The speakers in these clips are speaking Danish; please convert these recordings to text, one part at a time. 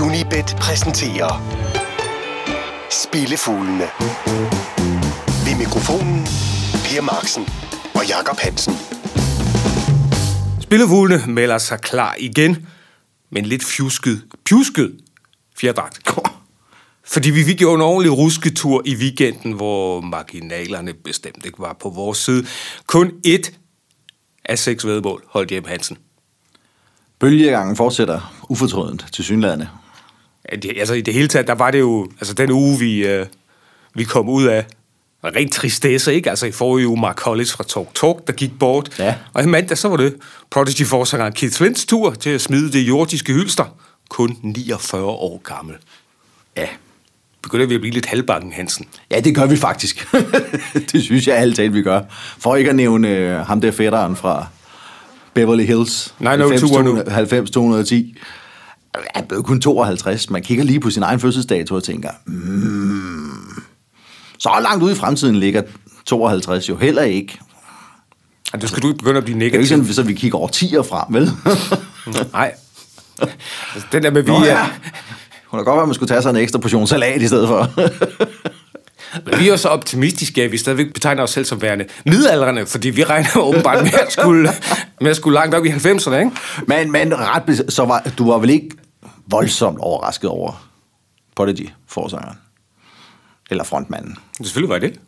Unibet præsenterer Spillefuglene. Ved mikrofonen Per Marksen og Jakob Hansen. Spillefuglene melder sig klar igen, men lidt fjusket, pjusket fjerdragt. Fordi vi fik jo en ordentlig rusketur i weekenden, hvor marginalerne bestemt ikke var på vores side. Kun ét af seks vedmål holdt hjem Hansen. Bølgegangen fortsætter ufortrødent til synlædende. Altså i det hele taget, der var det jo, altså den uge, vi, øh, vi kom ud af, rent tristesse, ikke? Altså i forrige uge, Mark Hollis fra Talk Talk, der gik bort. Ja. Og i mandag, så var det Prodigy forsangeren Keith Flints tur til at smide det jordiske hylster. Kun 49 år gammel. Ja. Begynder vi at blive lidt halvbakken, Hansen. Ja, det gør vi faktisk. det synes jeg alt talt, vi gør. For ikke at nævne øh, ham der fætteren fra Beverly Hills. 90210 nu. 90-210. Er blevet kun 52. Man kigger lige på sin egen fødselsdato og tænker, mm, så langt ude i fremtiden ligger 52 jo heller ikke. Og det skal du ikke begynde at blive Det er ikke negativ. sådan, så vi kigger over 10'er frem, vel? Nej. Altså, den der med, vi Nå ja. Hun kan godt være, at man skulle tage sig en ekstra portion salat i stedet for. Men vi er jo så optimistiske, at vi stadigvæk betegner os selv som værende midaldrende, fordi vi regner åbenbart med at skulle, med at skulle langt op i 90'erne, ikke? men, men ret, så var, du var vel ikke voldsomt overrasket over Prodigy, forsangeren? Eller frontmanden? Selvfølgelig var det.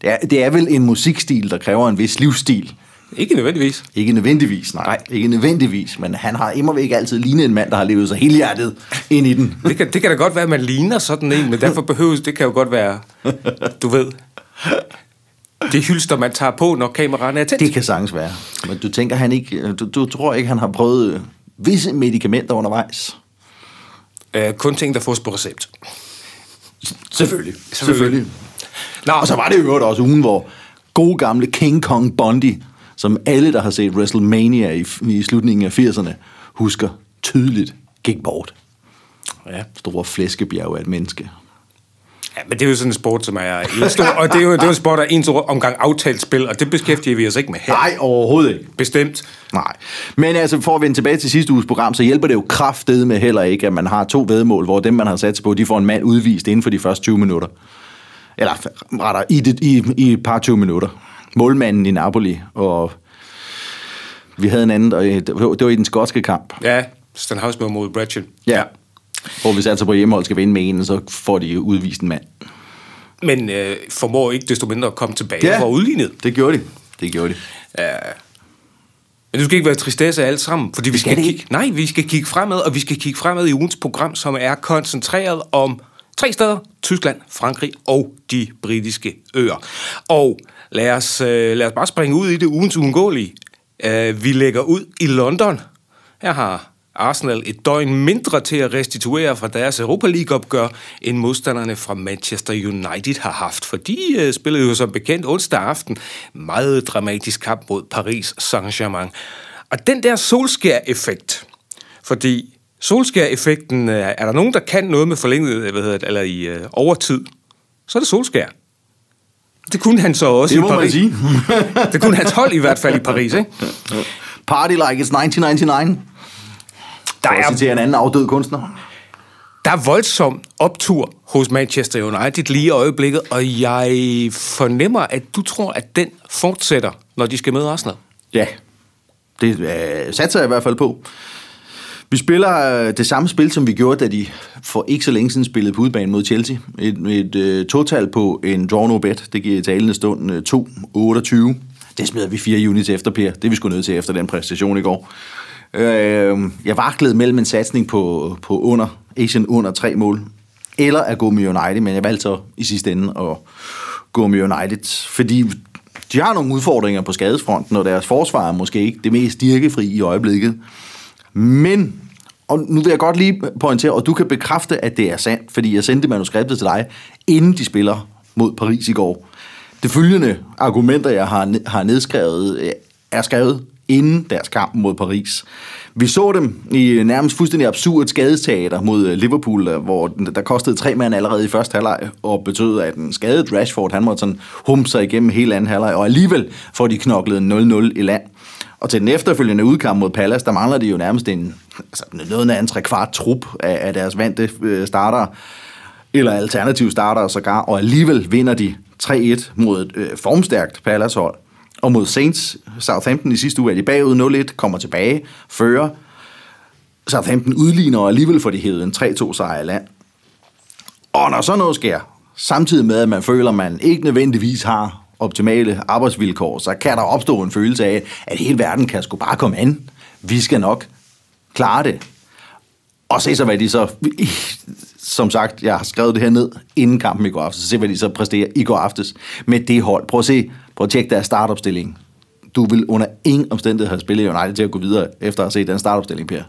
Det er, det er vel en musikstil, der kræver en vis livsstil. Ikke nødvendigvis. Ikke nødvendigvis, nej. Nej. Ikke nødvendigvis, men han har immer væk altid lignet en mand, der har levet sig helhjertet ind i den. Det kan, det kan da godt være, at man ligner sådan en, men derfor behøves, det kan jo godt være, du ved, det hylster, man tager på, når kameraerne er tæt. Det kan sagtens være. Men du tænker, han ikke, du, du tror ikke, han har prøvet øh, visse medicamenter undervejs? Øh, kun ting, der fås på recept. Selvfølgelig. Selvfølgelig. Nå, og så var det jo også ugen, hvor gode gamle King Kong Bundy, som alle, der har set WrestleMania i, i slutningen af 80'erne, husker tydeligt, gik bort. Ja. Store flæskebjerg af et menneske. Ja, men det er jo sådan en sport, som er en stor, og det er jo, det er jo en sport, der er en stor omgang aftalt spil, og det beskæftiger vi os ikke med her. Nej, overhovedet ikke. Bestemt. Nej. Men altså, for at vende tilbage til sidste uges program, så hjælper det jo kraftedet med heller ikke, at man har to vedmål, hvor dem, man har sat på, de får en mand udvist inden for de første 20 minutter. Eller rettere, i, det, i, i et par 20 minutter. Målmanden i Napoli, og vi havde en anden, og det var, det var i den skotske kamp. Ja, Stenhouse mod Bretchen. Ja. Hvor vi satte sig på hjemmehold skal vinde med en, og så får de udvist en mand. Men øh, formår ikke desto mindre at komme tilbage Ja. fra udlignet. Det gjorde de. Det gjorde de. Men det skal ikke være tristesse alt sammen, fordi vi skal, skal kigge, nej, vi skal kigge fremad, og vi skal kigge fremad i ugens program, som er koncentreret om tre steder, Tyskland, Frankrig og de britiske øer. Og lad os, øh, lad os bare springe ud i det ugens uundgåelige. Øh, vi lægger ud i London. Her har Arsenal et døgn mindre til at restituere fra deres Europa League-opgør, end modstanderne fra Manchester United har haft. For de øh, spillede jo som bekendt onsdag aften meget dramatisk kamp mod Paris Saint-Germain. Og den der solskær-effekt, fordi solskær-effekten, øh, er der nogen, der kan noget med forlænget, øh, hvad hedder det, eller i øh, overtid, så er det solskær. Det kunne han så også Det i Paris. det kunne hans hold i hvert fald i Paris, ikke? Party like it's 1999. Der For at er citere en anden afdød kunstner. Der er voldsom optur hos Manchester United lige i øjeblikket, og jeg fornemmer, at du tror, at den fortsætter, når de skal møde Arsenal. Ja, det øh, satser jeg i hvert fald på. Vi spiller øh, det samme spil, som vi gjorde, da de for ikke så længe siden spillede på udebane mod Chelsea. Et, et øh, total på en draw no bet. Det giver i talende stund øh, 2-28. Det smider vi fire units efter, Per. Det er vi sgu nødt til efter den præstation i går. Øh, øh, jeg vaklede mellem en satsning på, på under, Asian under tre mål, eller at gå med United, men jeg valgte så i sidste ende at gå med United, fordi de har nogle udfordringer på skadesfronten, og deres forsvar er måske ikke det mest styrkefri i øjeblikket. Men, og nu vil jeg godt lige pointere, og du kan bekræfte, at det er sandt, fordi jeg sendte manuskriptet til dig, inden de spiller mod Paris i går. Det følgende argumenter, jeg har, har nedskrevet, er skrevet inden deres kamp mod Paris. Vi så dem i nærmest fuldstændig absurd skadesteater mod øh, Liverpool, øh, hvor der kostede tre mand allerede i første halvleg, og betød, at den skadede Rashford, han måtte sådan humpe sig igennem hele anden halvleg, og alligevel får de knoklet 0-0 i land. Og til den efterfølgende udkamp mod Palace, der mangler de jo nærmest en, altså noget af en trekvart trup af, af deres vante øh, starter, eller alternative starter sågar, og alligevel vinder de 3-1 mod et øh, formstærkt Palace-hold. Og mod Saints, Southampton i sidste uge, er de bagud 0-1, kommer tilbage, fører. Southampton udligner, og alligevel får de hævet en 3-2 sejr i land. Og når så noget sker, samtidig med, at man føler, at man ikke nødvendigvis har optimale arbejdsvilkår, så kan der opstå en følelse af, at hele verden kan sgu bare komme an. Vi skal nok klare det. Og se så, hvad de så... Som sagt, jeg har skrevet det her ned inden kampen i går aftes. Så se, hvad de så præsterer i går aftes med det hold. Prøv at se, prøv at tjekke deres startopstilling. Du vil under ingen omstændighed have spillet United til at gå videre, efter at have set den startopstilling, Per.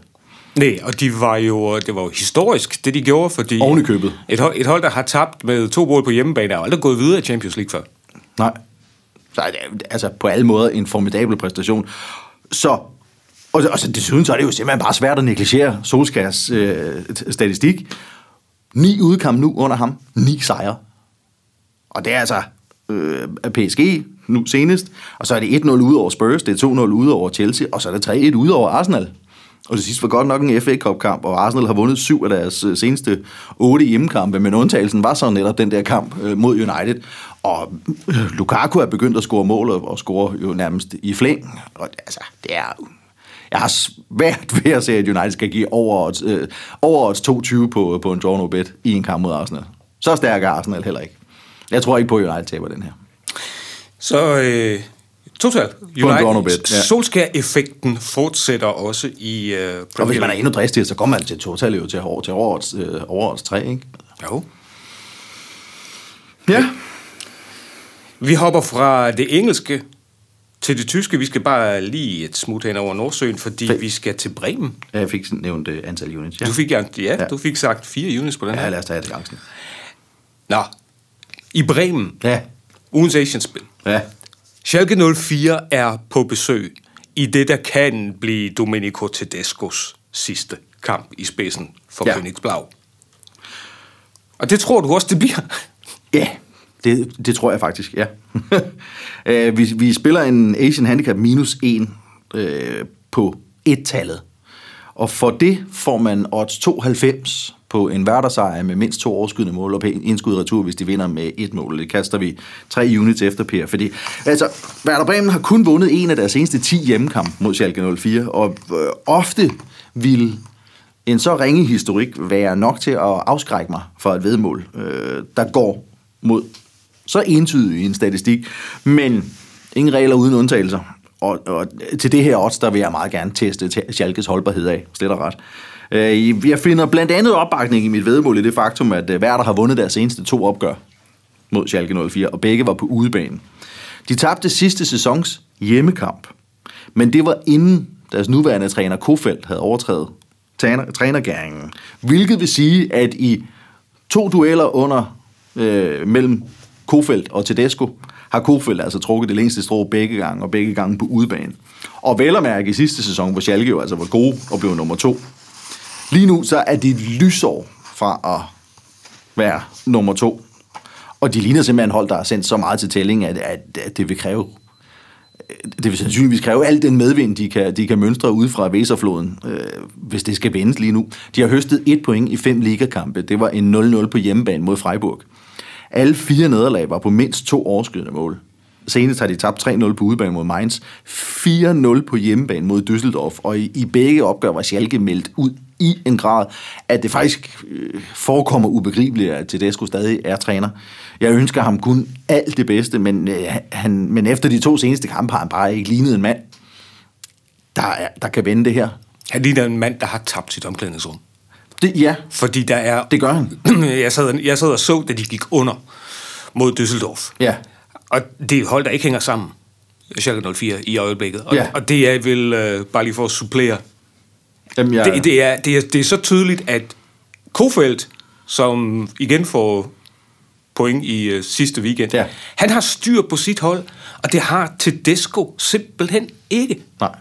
Nej, og de var jo, det var jo historisk, det de gjorde, fordi... Oven i købet. Et, hold- et hold, der har tabt med to mål på hjemmebane, er jo aldrig gået videre i Champions League før. Nej. Så altså på alle måder en formidabel præstation. Så, og, og så desuden så er det jo simpelthen bare svært at negligere Solskærs øh, statistik. Ni udkamp nu under ham, ni sejre. Og det er altså øh, PSG nu senest, og så er det 1-0 ud over Spurs, det er 2-0 ud over Chelsea, og så er det 3-1 ud over Arsenal. Og det sidste var godt nok en FA Cup-kamp, og Arsenal har vundet syv af deres øh, seneste otte hjemmekampe, men undtagelsen var så netop den der kamp øh, mod United. Og øh, Lukaku er begyndt at score mål, og score jo nærmest i flæng. Og altså, det er... Jeg har svært ved at se, at United skal give over odds, øh, over odds 2-20 på, på en draw no bet i en kamp mod Arsenal. Så stærk er Arsenal heller ikke. Jeg tror ikke på, at United taber den her. Så øh, totalt. ja. Solskjaer-effekten fortsætter også i øh, Og hvis Premier man er endnu dristigere, så går man til total jo til, over, til odds, øh, odds 3, ikke? Jo. Ja. Vi hopper fra det engelske til det tyske. Vi skal bare lige et smut hen over Nordsøen, fordi Fedt. vi skal til Bremen. Jeg fik nævnt øh, antal units. Ja. Du fik, ja, ja, Ja. du fik sagt fire units på den Ja, her. lad os tage det chancen. Nå, i Bremen, Ja. ugens Asian-spil. Ja. Schalke 04 er på besøg i det, der kan blive Domenico Tedescos sidste kamp i spidsen for Ja. Phoenix Blau. Og det tror du også, det bliver. Ja, det, det tror jeg faktisk, ja. Øh, vi, vi spiller en Asian Handicap minus 1 øh, på et-tallet. Og for det får man odds 92 på en hverdagsejr med mindst to overskydende mål og indskud retur, hvis de vinder med et mål. Det kaster vi tre units efter, Per. Fordi, altså, Werder Bremen har kun vundet en af deres seneste 10 hjemmekampe mod Schalke 04, og øh, ofte vil en så ringe historik være nok til at afskrække mig for et vedmål, øh, der går mod så entydig en statistik. Men ingen regler uden undtagelser. Og, og til det her odds, der vil jeg meget gerne teste Schalkes holdbarhed af, slet og ret. Øh, jeg finder blandt andet opbakning i mit vedmål i det faktum, at øh, Werder har vundet deres seneste to opgør mod Schalke 04, og begge var på udebanen. De tabte sidste sæsons hjemmekamp, men det var inden deres nuværende træner Kofeldt havde overtrædet træner, trænergæringen. Hvilket vil sige, at i to dueller under øh, mellem Kofeldt og Tedesco, har Kofeldt altså trukket det længste strå begge gange, og begge gange på udebane. Og vel at mærke i sidste sæson, hvor Schalke jo altså var gode og blev nummer to. Lige nu så er det lysår fra at være nummer to. Og de ligner simpelthen hold, der har sendt så meget til tælling, at, at, at det vil kræve det vil sandsynligvis kræve al den medvind, de kan, de kan mønstre ud fra Weserfloden, øh, hvis det skal vendes lige nu. De har høstet et point i fem ligakampe. Det var en 0-0 på hjemmebane mod Freiburg. Alle fire nederlag var på mindst to overskydende mål. Senest har de tabt 3-0 på udebane mod Mainz, 4-0 på hjemmebane mod Düsseldorf, og i, i begge opgør var Schalke meldt ud i en grad, at det faktisk øh, forekommer ubegribeligt, at Tedesco stadig er træner. Jeg ønsker ham kun alt det bedste, men, øh, han, men efter de to seneste kampe har han bare ikke lignet en mand, der, er, der kan vende det her. Han ligner en mand, der har tabt sit omklædningsrum. Det, ja, Fordi der er... det gør han. jeg, sad, jeg sad og så, da de gik under mod Düsseldorf. Ja. Og det er hold, der ikke hænger sammen. Schalke 04 i øjeblikket. Og, Ja. og det er vel, øh, bare lige for at supplere, Jamen, jeg, det, det, er, det, er, det er så tydeligt, at Kofeldt, som igen får point i øh, sidste weekend, Ja. han har styr på sit hold, og det har Tedesco simpelthen ikke. Nej.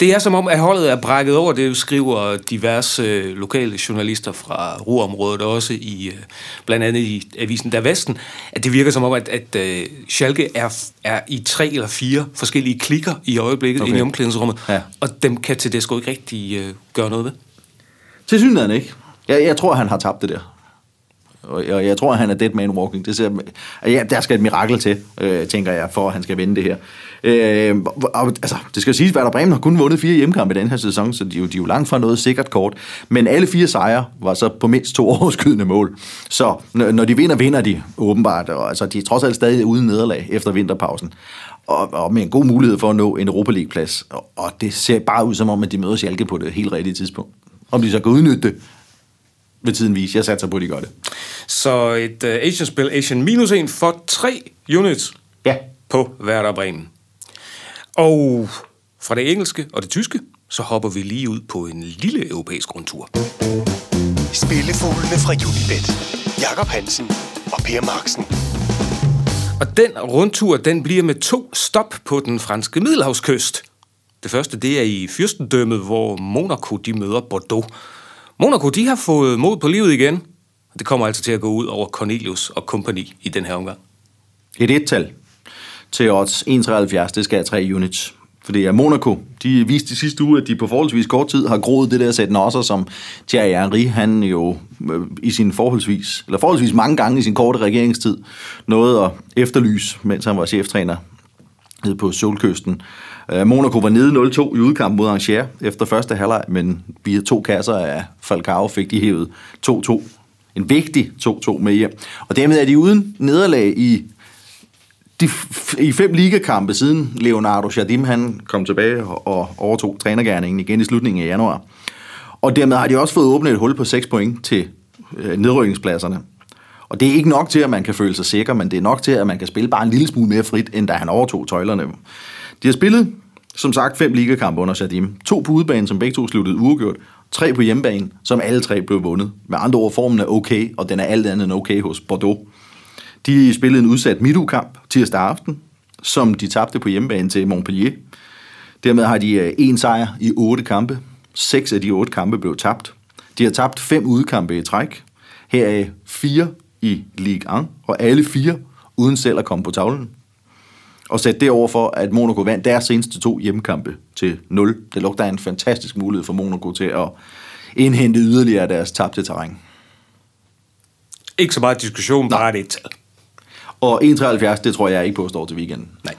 Det er som om, at holdet er brækket over. Det skriver diverse øh, lokale journalister fra Ruhrområdet også, i, øh, blandt andet i Avisen Der Vesten, at det virker som om, at, at øh, Schalke er, er i tre eller fire forskellige klikker i øjeblikket okay. inde i omklædningsrummet, Ja. og dem kan Tedesco ikke rigtig øh, gøre noget ved. Til synligheden ikke. Jeg, jeg tror, han har tabt det der. Og jeg, jeg tror, han er dead man walking. Det ser, ja, der skal et mirakel til, øh, tænker jeg, for at han skal vinde det her. Øh, og, altså, det skal siges, at Bremen har kun vundet fire hjemmekampe i den her sæson, så de, jo- de er jo langt fra noget sikkert kort. Men alle fire sejre var så på mindst to overskydende mål. Så når når de vinder, vinder de åbenbart. Og, altså, de er trods alt stadig uden nederlag efter vinterpausen. Og, og med en god mulighed for at nå en Europa League-plads. Og, og det ser bare ud som om, at de møder Schalke på det helt rigtige tidspunkt. Om de så kan udnytte det, vil tiden vise. Jeg satser på, at de gør det. Så et uh, Asian-spil, Asian minus 1 for 3 units Ja. på Werder Bremen. Og fra det engelske og det tyske, så hopper vi lige ud på en lille europæisk rundtur. Spillefuglene fra Unibet. Jakob Hansen og Per Marksen. Og den rundtur, den bliver med to stop på den franske middelhavskyst. Det første, det er i fyrstendømmet, hvor Monaco de møder Bordeaux. Monaco, de har fået mod på livet igen. Det kommer altså til at gå ud over Cornelius og kompagni i den her omgang. Et et-tal til odds 1,73, det skal have 3 units. Fordi ja, Monaco, de viste i sidste uge, at de på forholdsvis kort tid har groet det der sæt nosser, som Thierry Henry, han jo øh, i sin forholdsvis, eller forholdsvis mange gange i sin korte regeringstid, nåede at efterlyse, mens han var cheftræner nede på Solkysten. Øh, Monaco var nede 0-2 i udkamp mod Angers efter første halvleg, men via to kasser af Falcao fik de hævet 2-2. En vigtig 2-2 med hjem. Og dermed er de uden nederlag i de, f- i fem ligakampe siden Leonardo Jardim han kom tilbage og og overtog trænergærningen igen i slutningen af januar. Og dermed har de også fået åbnet et hul på 6 point til øh, nedrykningspladserne. Og det er ikke nok til, at man kan føle sig sikker, men det er nok til, at man kan spille bare en lille smule mere frit, end da han overtog tøjlerne. De har spillet, som sagt, fem ligakampe under Jardim. To på udebane, som begge to sluttede uafgjort. Tre på hjemmebane, som alle tre blev vundet. Med andre ord, formen er okay, og den er alt andet end okay hos Bordeaux. De spillede en udsat midtugekamp tirsdag aften, som de tabte på hjemmebane til Montpellier. Dermed har de øh, en sejr i otte kampe. Seks af de otte kampe blev tabt. De har tabt fem udkampe i træk. Heraf fire i Ligue 1, og alle fire uden selv at komme på tavlen. Og sæt det over for, at Monaco vandt deres seneste to hjemmekampe til 0. Det lugter en fantastisk mulighed for Monaco til at indhente yderligere deres tabte terræn. Ikke så meget diskussion, bare et tal. Og 1,73, det tror jeg ikke på står til weekenden. Nej.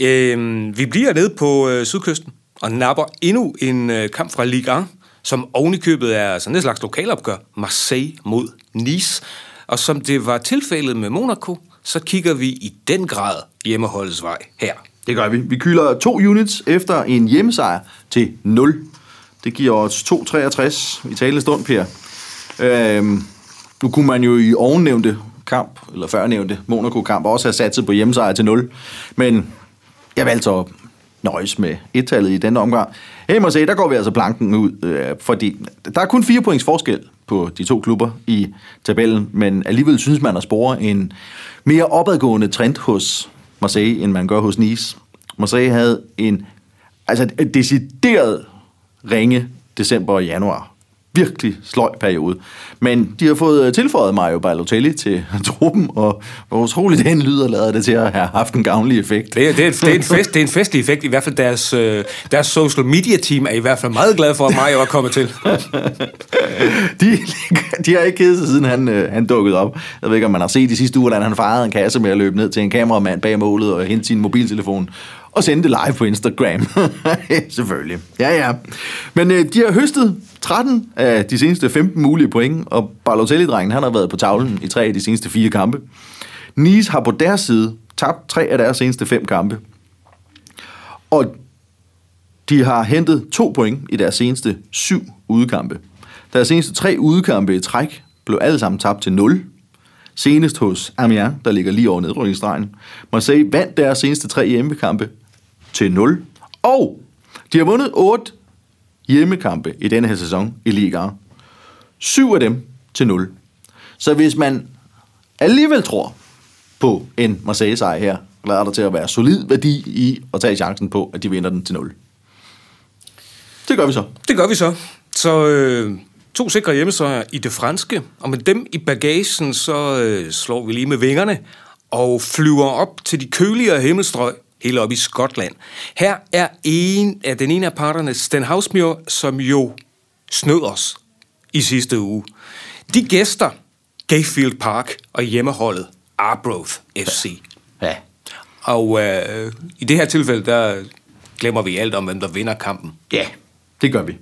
Øhm, vi bliver nede på øh, sydkysten og napper endnu en øh, kamp fra Ligue 1, som ovenikøbet er sådan et slags lokalopgør. Marseille mod Nice. Og som det var tilfældet med Monaco, så kigger vi i den grad hjemmeholdets vej her. Det gør vi. Vi kylder to units efter en hjemmesejr til 0. Det giver os 2,63 i talende stund, Per. Øhm, nu kunne man jo i ovennævnte kamp, eller førnævnte Monaco-kamp, også have satset på hjemmesejr til 0. Men jeg valgte så at nøjes med et-tallet i denne omgang. Hey, må se, der går vi altså planken ud, øh, fordi der er kun fire points forskel på de to klubber i tabellen, men alligevel synes man at spore en mere opadgående trend hos Marseille, end man gør hos Nice. Marseille havde en altså et decideret ringe december og januar. Virkelig sløj periode. Men de har fået tilføjet Mario Balotelli til truppen, og hvor utroligt den lyder, lader det til at have haft en gavnlig effekt. Det er, det, er, det, er en fest, det er en festlig effekt. I hvert fald deres, øh, deres social media team er i hvert fald meget glad for, at Mario er kommet til. de, de har ikke kedet sig, siden han, øh, han dukkede op. Jeg ved ikke, om man har set de sidste uger, hvordan han fejrede en kasse med at løbe ned til en kameramand bag målet og hente sin mobiltelefon og sende det live på Instagram. Selvfølgelig. Ja, ja. Men øh, de har høstet 13 af de seneste 15 mulige point, og Balotelli-drengen han har været på tavlen i tre af de seneste fire kampe. Nice har på deres side tabt tre af deres seneste fem kampe. Og de har hentet to point i deres seneste syv udekampe. Deres seneste tre udekampe i træk blev alle sammen tabt til 0. Senest hos Amiens, der ligger lige over nedrykningsstregen. Marseille vandt deres seneste tre hjemmekampe til 0. Og de har vundet 8 hjemmekampe i denne her sæson i ligaen. 7 af dem til 0. Så hvis man alligevel tror på en Marseille-sejr her, lader der til at være solid værdi i at tage chancen på, at de vinder den til 0. Det gør vi så. Det gør vi så. Så øh, to sikre hjemmesejre i det franske, og med dem i bagagen, så øh, slår vi lige med vingerne og flyver op til de køligere himmelstrøg, helt op i Skotland. Her er en af den ene af parterne, Sten Hausmjør, som jo snød os i sidste uge. De gæster Gayfield Park og hjemmeholdet Arbroath FC. Ja. Og øh, i det her tilfælde, der glemmer vi alt om, hvem der vinder kampen. Ja, det gør vi.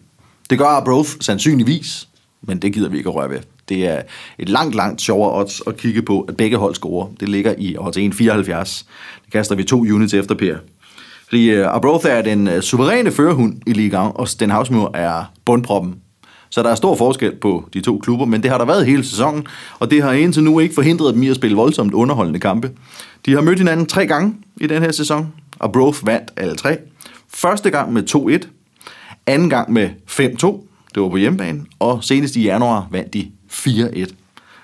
Det gør Arbroath sandsynligvis, men det gider vi ikke at røre ved. Det er et langt, langt sjovere odds at kigge på, at begge hold scorer. Det ligger i odds 1,74. Det kaster vi to units efter Per. Fordi øh, uh, Abrotha er den uh, suveræne førerhund i ligaen, og Sten er bundproppen. Så der er stor forskel på de to klubber, men det har der været hele sæsonen, og det har indtil nu ikke forhindret dem i at spille voldsomt underholdende kampe. De har mødt hinanden tre gange i den her sæson, og Broth vandt alle tre. Første gang med 2-1, anden gang med 5-2, det var på hjemmebane, og senest i januar vandt de 4-1.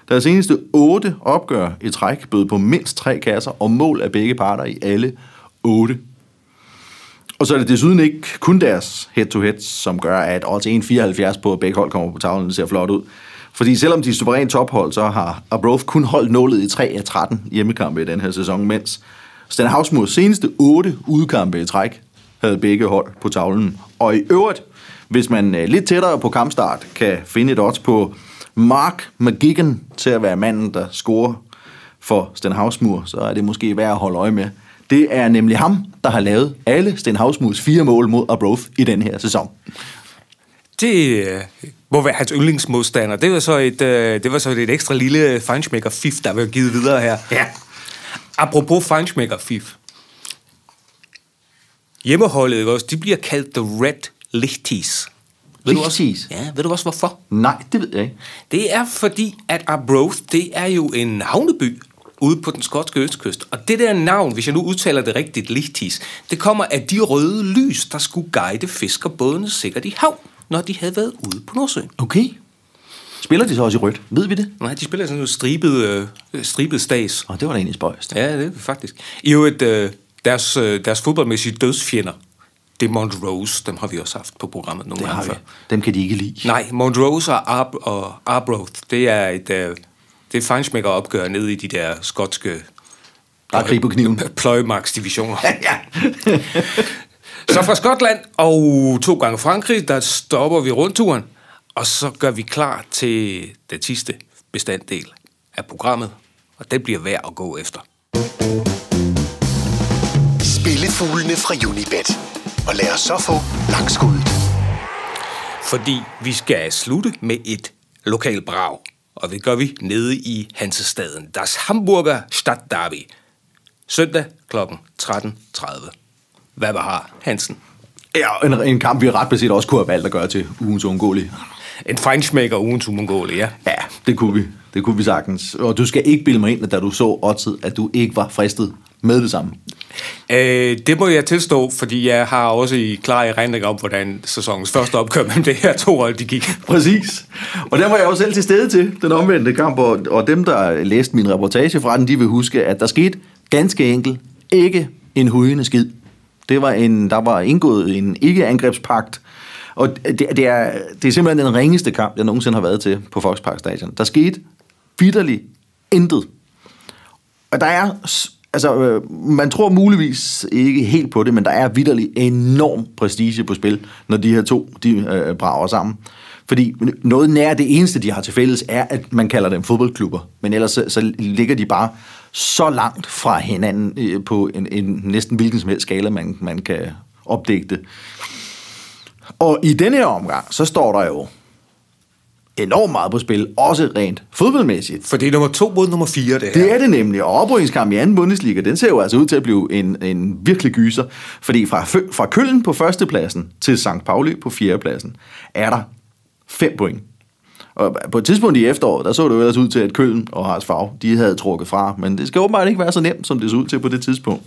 Deres eneste otte opgør i træk bød på mindst tre kasser og mål af begge parter i alle otte. Og så er det desuden ikke kun deres head-to-head, som gør, at odds 1,74 på, at begge hold kommer på tavlen, det ser flot ud. Fordi selvom de er suverænt tophold, så har Arbroath kun holdt nålet i 3 af 13 hjemmekampe i den her sæson, mens Stan Havsmurs seneste 8 udkampe i træk havde begge hold på tavlen. Og i øvrigt, hvis man øh, lidt tættere på kampstart kan finde et odds på Mark McGigan til at være manden, der scorer for Sten Havsmur, så er det måske værd at holde øje med. Det er nemlig ham, der har lavet alle Sten Havsmurs fire mål mod Arbroath i den her sæson. Det øh, må være hans yndlingsmodstander. Det var så et, øh, det var så et ekstra lille feinschmecker-fif, der var givet videre her. Ja. Apropos feinschmecker-fif. Hjemmeholdet, også, de bliver kaldt The Red Lichties. Ved du også, ja, ved du også hvorfor? Nej, det ved jeg ikke. Det er fordi, at Arbroath, det er jo en havneby ude på den skotske østkyst. Og det der navn, hvis jeg nu udtaler det rigtigt, Lichties, det kommer af de røde lys, der skulle guide fiskerbådene sikkert i hav, når de havde været ude på Nordsøen. Okay. Spiller de så også i rødt? Ved vi det? Nej, de spiller sådan noget stribet, øh, stribet stas. Og det var da egentlig spøjst. Ja, det er faktisk. I øvrigt, øh, deres, øh, deres fodboldmæssige dødsfjender, det er Montrose, dem har vi også haft på programmet nogle Det gange har vi. før. Dem kan de ikke lide. Nej, Montrose og, Ar- og Arbroath, det er et, øh, det er feinschmecker opgør nede i de der skotske krig på kniven. pløjemarksdivisioner. ja. Så fra Skotland og to gange Frankrig, der stopper vi rundturen, og så gør vi klar til den sidste bestanddel af programmet, og det bliver værd at gå efter. Spillefuglene fra Unibet. Og lad os så få langskuddet. Fordi vi skal slutte med et lokal brag, og det gør vi nede i Hansestaden, Das Hamburger Stadtderby. Søndag kl. 13.30. Hvad var har Hansen? Ja, en, en kamp, vi ret beset også kunne have valgt at gøre til ugens undgåelige. En feinschmecker ugen til Mongolia, ja. Ja, det kunne vi. Det kunne vi sagtens. Og du skal ikke bilde mig ind, at da du så oddset, at du ikke var fristet med det samme. Øh, det må jeg tilstå, fordi jeg har også i klar erindring om, hvordan sæsonens første opgør mellem det her to hold, de gik. Præcis. Og den var jeg jo selv til stede til, den omvendte kamp, og, og dem, der læste min reportage fra den, de vil huske, at der skete ganske enkelt ikke en hujende skid. Det var en, der var indgået en ikke-angrebspagt, og det, det, er, det er simpelthen den ringeste kamp, jeg nogensinde har været til på Fox Park Stadion. Der skete vidderligt intet. Og der er, altså, øh, man tror muligvis ikke helt på det, men der er vidderlig enorm prestige på spil, når de her to, de øh, brager sammen. Fordi noget nær det eneste, de har til fælles, er, at man kalder dem fodboldklubber. Men ellers så, så ligger de bare så langt fra hinanden øh, på en, en næsten hvilken som helst skala, man, man kan opdægte. Og i denne her omgang, så står der jo enormt meget på spil, også rent fodboldmæssigt. For det er nummer to mod nummer fire, det her. Det er det nemlig, og oprykningskampen i anden Bundesliga, den ser jo altså ud til at blive en, en virkelig gyser, fordi fra, fra Køln på førstepladsen til St. Pauli på fjerdepladsen, er der fem point. Og på et tidspunkt i efteråret, der så det jo ellers ud til, at Køln og Haras Favre, de havde trukket fra, men det skal åbenbart ikke være så nemt, som det så ud til på det tidspunkt.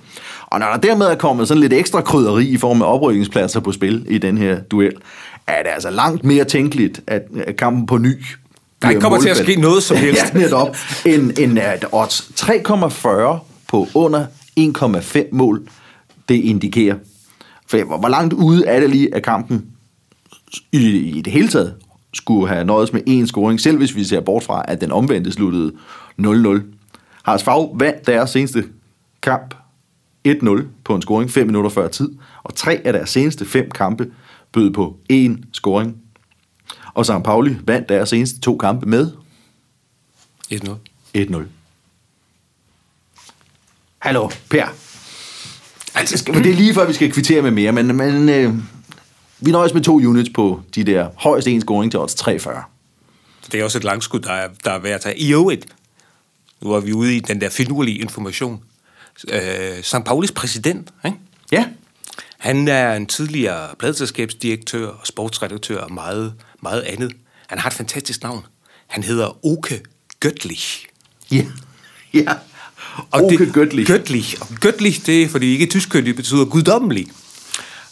Og når der dermed er kommet sådan lidt ekstra krydderi i form af oprykningspladser på spil i den her duel, er det altså langt mere tænkeligt, at at kampen på ny Der ikke kommer til at ske noget som helst. ja, netop. En, en at odds 3,40 på under 1,5 mål, det indikerer. For hvor langt ude er det lige af kampen i, i det hele taget skulle have nøjes med én scoring, selv hvis vi ser bort fra, at den omvendte sluttede 0-0. Haras Fav vandt deres seneste kamp 1-0 på en scoring 5 minutter før tid, og tre af deres seneste fem kampe bød på én scoring. Og St. Pauli vandt deres seneste to kampe med 1-0. 1-0. Hallo, Per. Altså, skal, det er lige før, vi skal kvittere med mere, men, men øh, vi nøjes med to units på de der højst en scoring til odds 340. Det er også et langskud, der er, der er værd at tage. I øvrigt, nu er vi ude i den der finurlige information. Øh, St. Paulis præsident, ikke? Ja, Han er en tidligere pladselskabsdirektør og sportsredaktør og meget, meget andet. Han har et fantastisk navn. Han hedder Oke Göttlich. ja, ja. Og Oke det, Göttlich. Göttlich. Og Göttlich, det er, fordi ikke tyskkyndigt betyder guddommelig.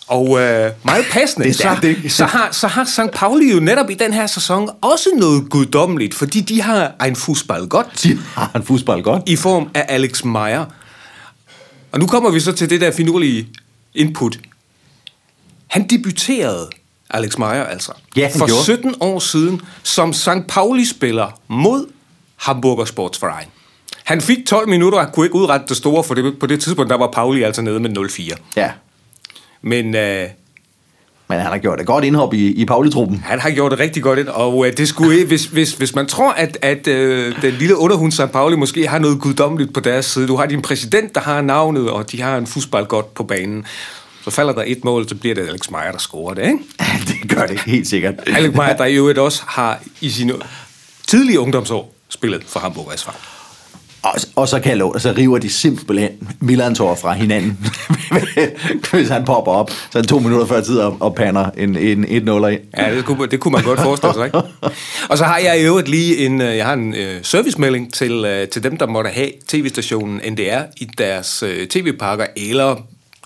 Og øh, meget passende, Det er så, ikke? så, har, så har St. Pauli jo netop i den her sæson også noget guddommeligt, fordi de har en fodbold godt De har en fodbold godt. i form af Alex Meyer. Og nu kommer vi så til det der finurlige input. Han debuterede, Alex Meyer altså, Ja, for gjorde. 17 år siden som St. Pauli-spiller mod Hamburger Sportsverein. Han fik 12 minutter og kunne ikke udrette det store, for det, på det tidspunkt der var Pauli altså nede med 0-4. Ja, Men øh, men han har gjort et godt indhop i, i Pauli-truppen. han har gjort det rigtig godt, ind, og øh, det skulle, ikke- hvis, hvis, hvis man tror, at, at øh, den lille underhund St. Pauli måske har noget guddommeligt på deres side, du har din præsident, der har navnet, og de har en fodbold godt på banen, så falder der et mål, så bliver det Alex Meyer, der scorer det, ikke? det gør det helt sikkert. Alex Meyer, der i øvrigt også har i sine tidlige ungdomsår spillet for Hamburg SV. Og, og så kan jeg love, så river de simpelthen Milan-tår fra hinanden. Hvis han popper op, så er to minutter før tid og, og pander en, en 1-0 ind. Ja, det kunne, det kunne man godt forestille sig, ikke? Og så har jeg i øvrigt lige en, øh, jeg har en øh, servicemelding til, øh, til dem, der måtte have tv-stationen NDR i deres øh, tv-pakker, eller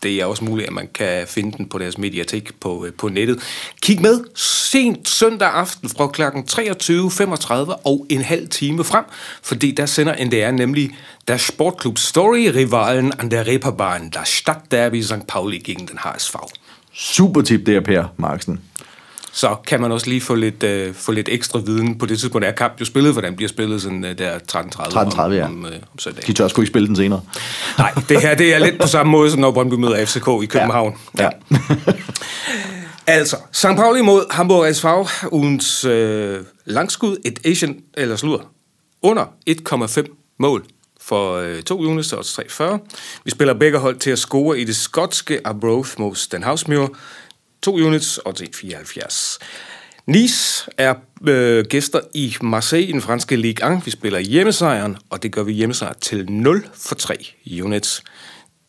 det er også muligt, at man kan finde den på deres mediatek på, øh, på nettet. Kig med sent søndag aften fra kl. 23.35 og en halv time frem, fordi der sender NDR nemlig der Sportklub Story-rivalen an der Reeperbahn, der Stadtderby St. Pauli gegen den HSV. Super tip der, Per Marksen så kan man også lige få lidt, øh, få lidt ekstra viden på det tidspunkt, er kamp jo spillet, for den bliver spillet sådan øh, der 13.30 13.30, om, ja. om, øh, om søndagen. De tør sgu ikke spille den senere. Nej, det her det er lidt på samme måde, som når Brøndby møder FCK i København. Ja. Altså, St. Pauli mod Hamburg SV, ugens øh, langskud, et Asian, eller slutter, under 1,5 mål for øh, to units og 3,40. Vi spiller begge hold til at score i det skotske Arbroath mod Stenhousemuir. 2 units og 1,74. Nice er øh, gæster i Marseille i den franske Ligue 1. Vi spiller hjemmesejren, og det gør vi hjemmesejr til 0 for 3 units.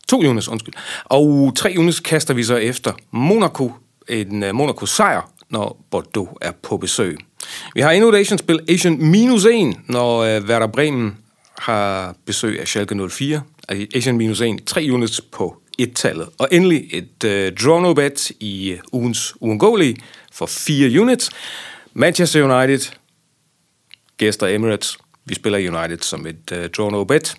2 units, undskyld. Og 3 units kaster vi så efter Monaco, en øh, Monaco-sejr, når Bordeaux er på besøg. Vi har endnu et Asian-spil, Asian minus 1, når øh, Werder Bremen har besøg af Schalke 04. Asian minus 1, 3 units på et-tallet. Og endelig et uh, draw no bet i uh, ugens uundgåelige for fire units. Manchester United, gæster Emirates. Vi spiller United som et uh, draw no bet.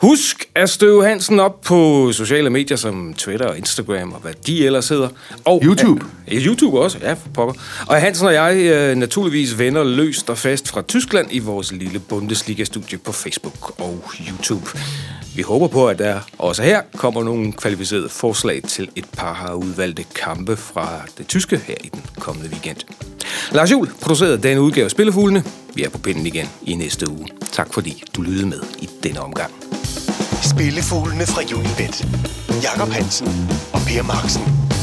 Husk at støve Hansen op på sociale medier som Twitter og Instagram og hvad de ellers hedder. Og YouTube. Ja, YouTube også, ja, for pokker. Og Hansen og jeg øh, naturligvis vender løst og fast fra Tyskland i vores lille Bundesliga-studie på Facebook og YouTube. Vi håber på, at der også her kommer nogle kvalificerede forslag til et par har udvalgte kampe fra det tyske her i den kommende weekend. Lars Juhl producerede denne udgave af Spillefuglene. Vi er på pinden igen i næste uge. Tak fordi du lyttede med i denne omgang. Spillefuglene fra Unibet. Jakob Hansen og Per Marksen.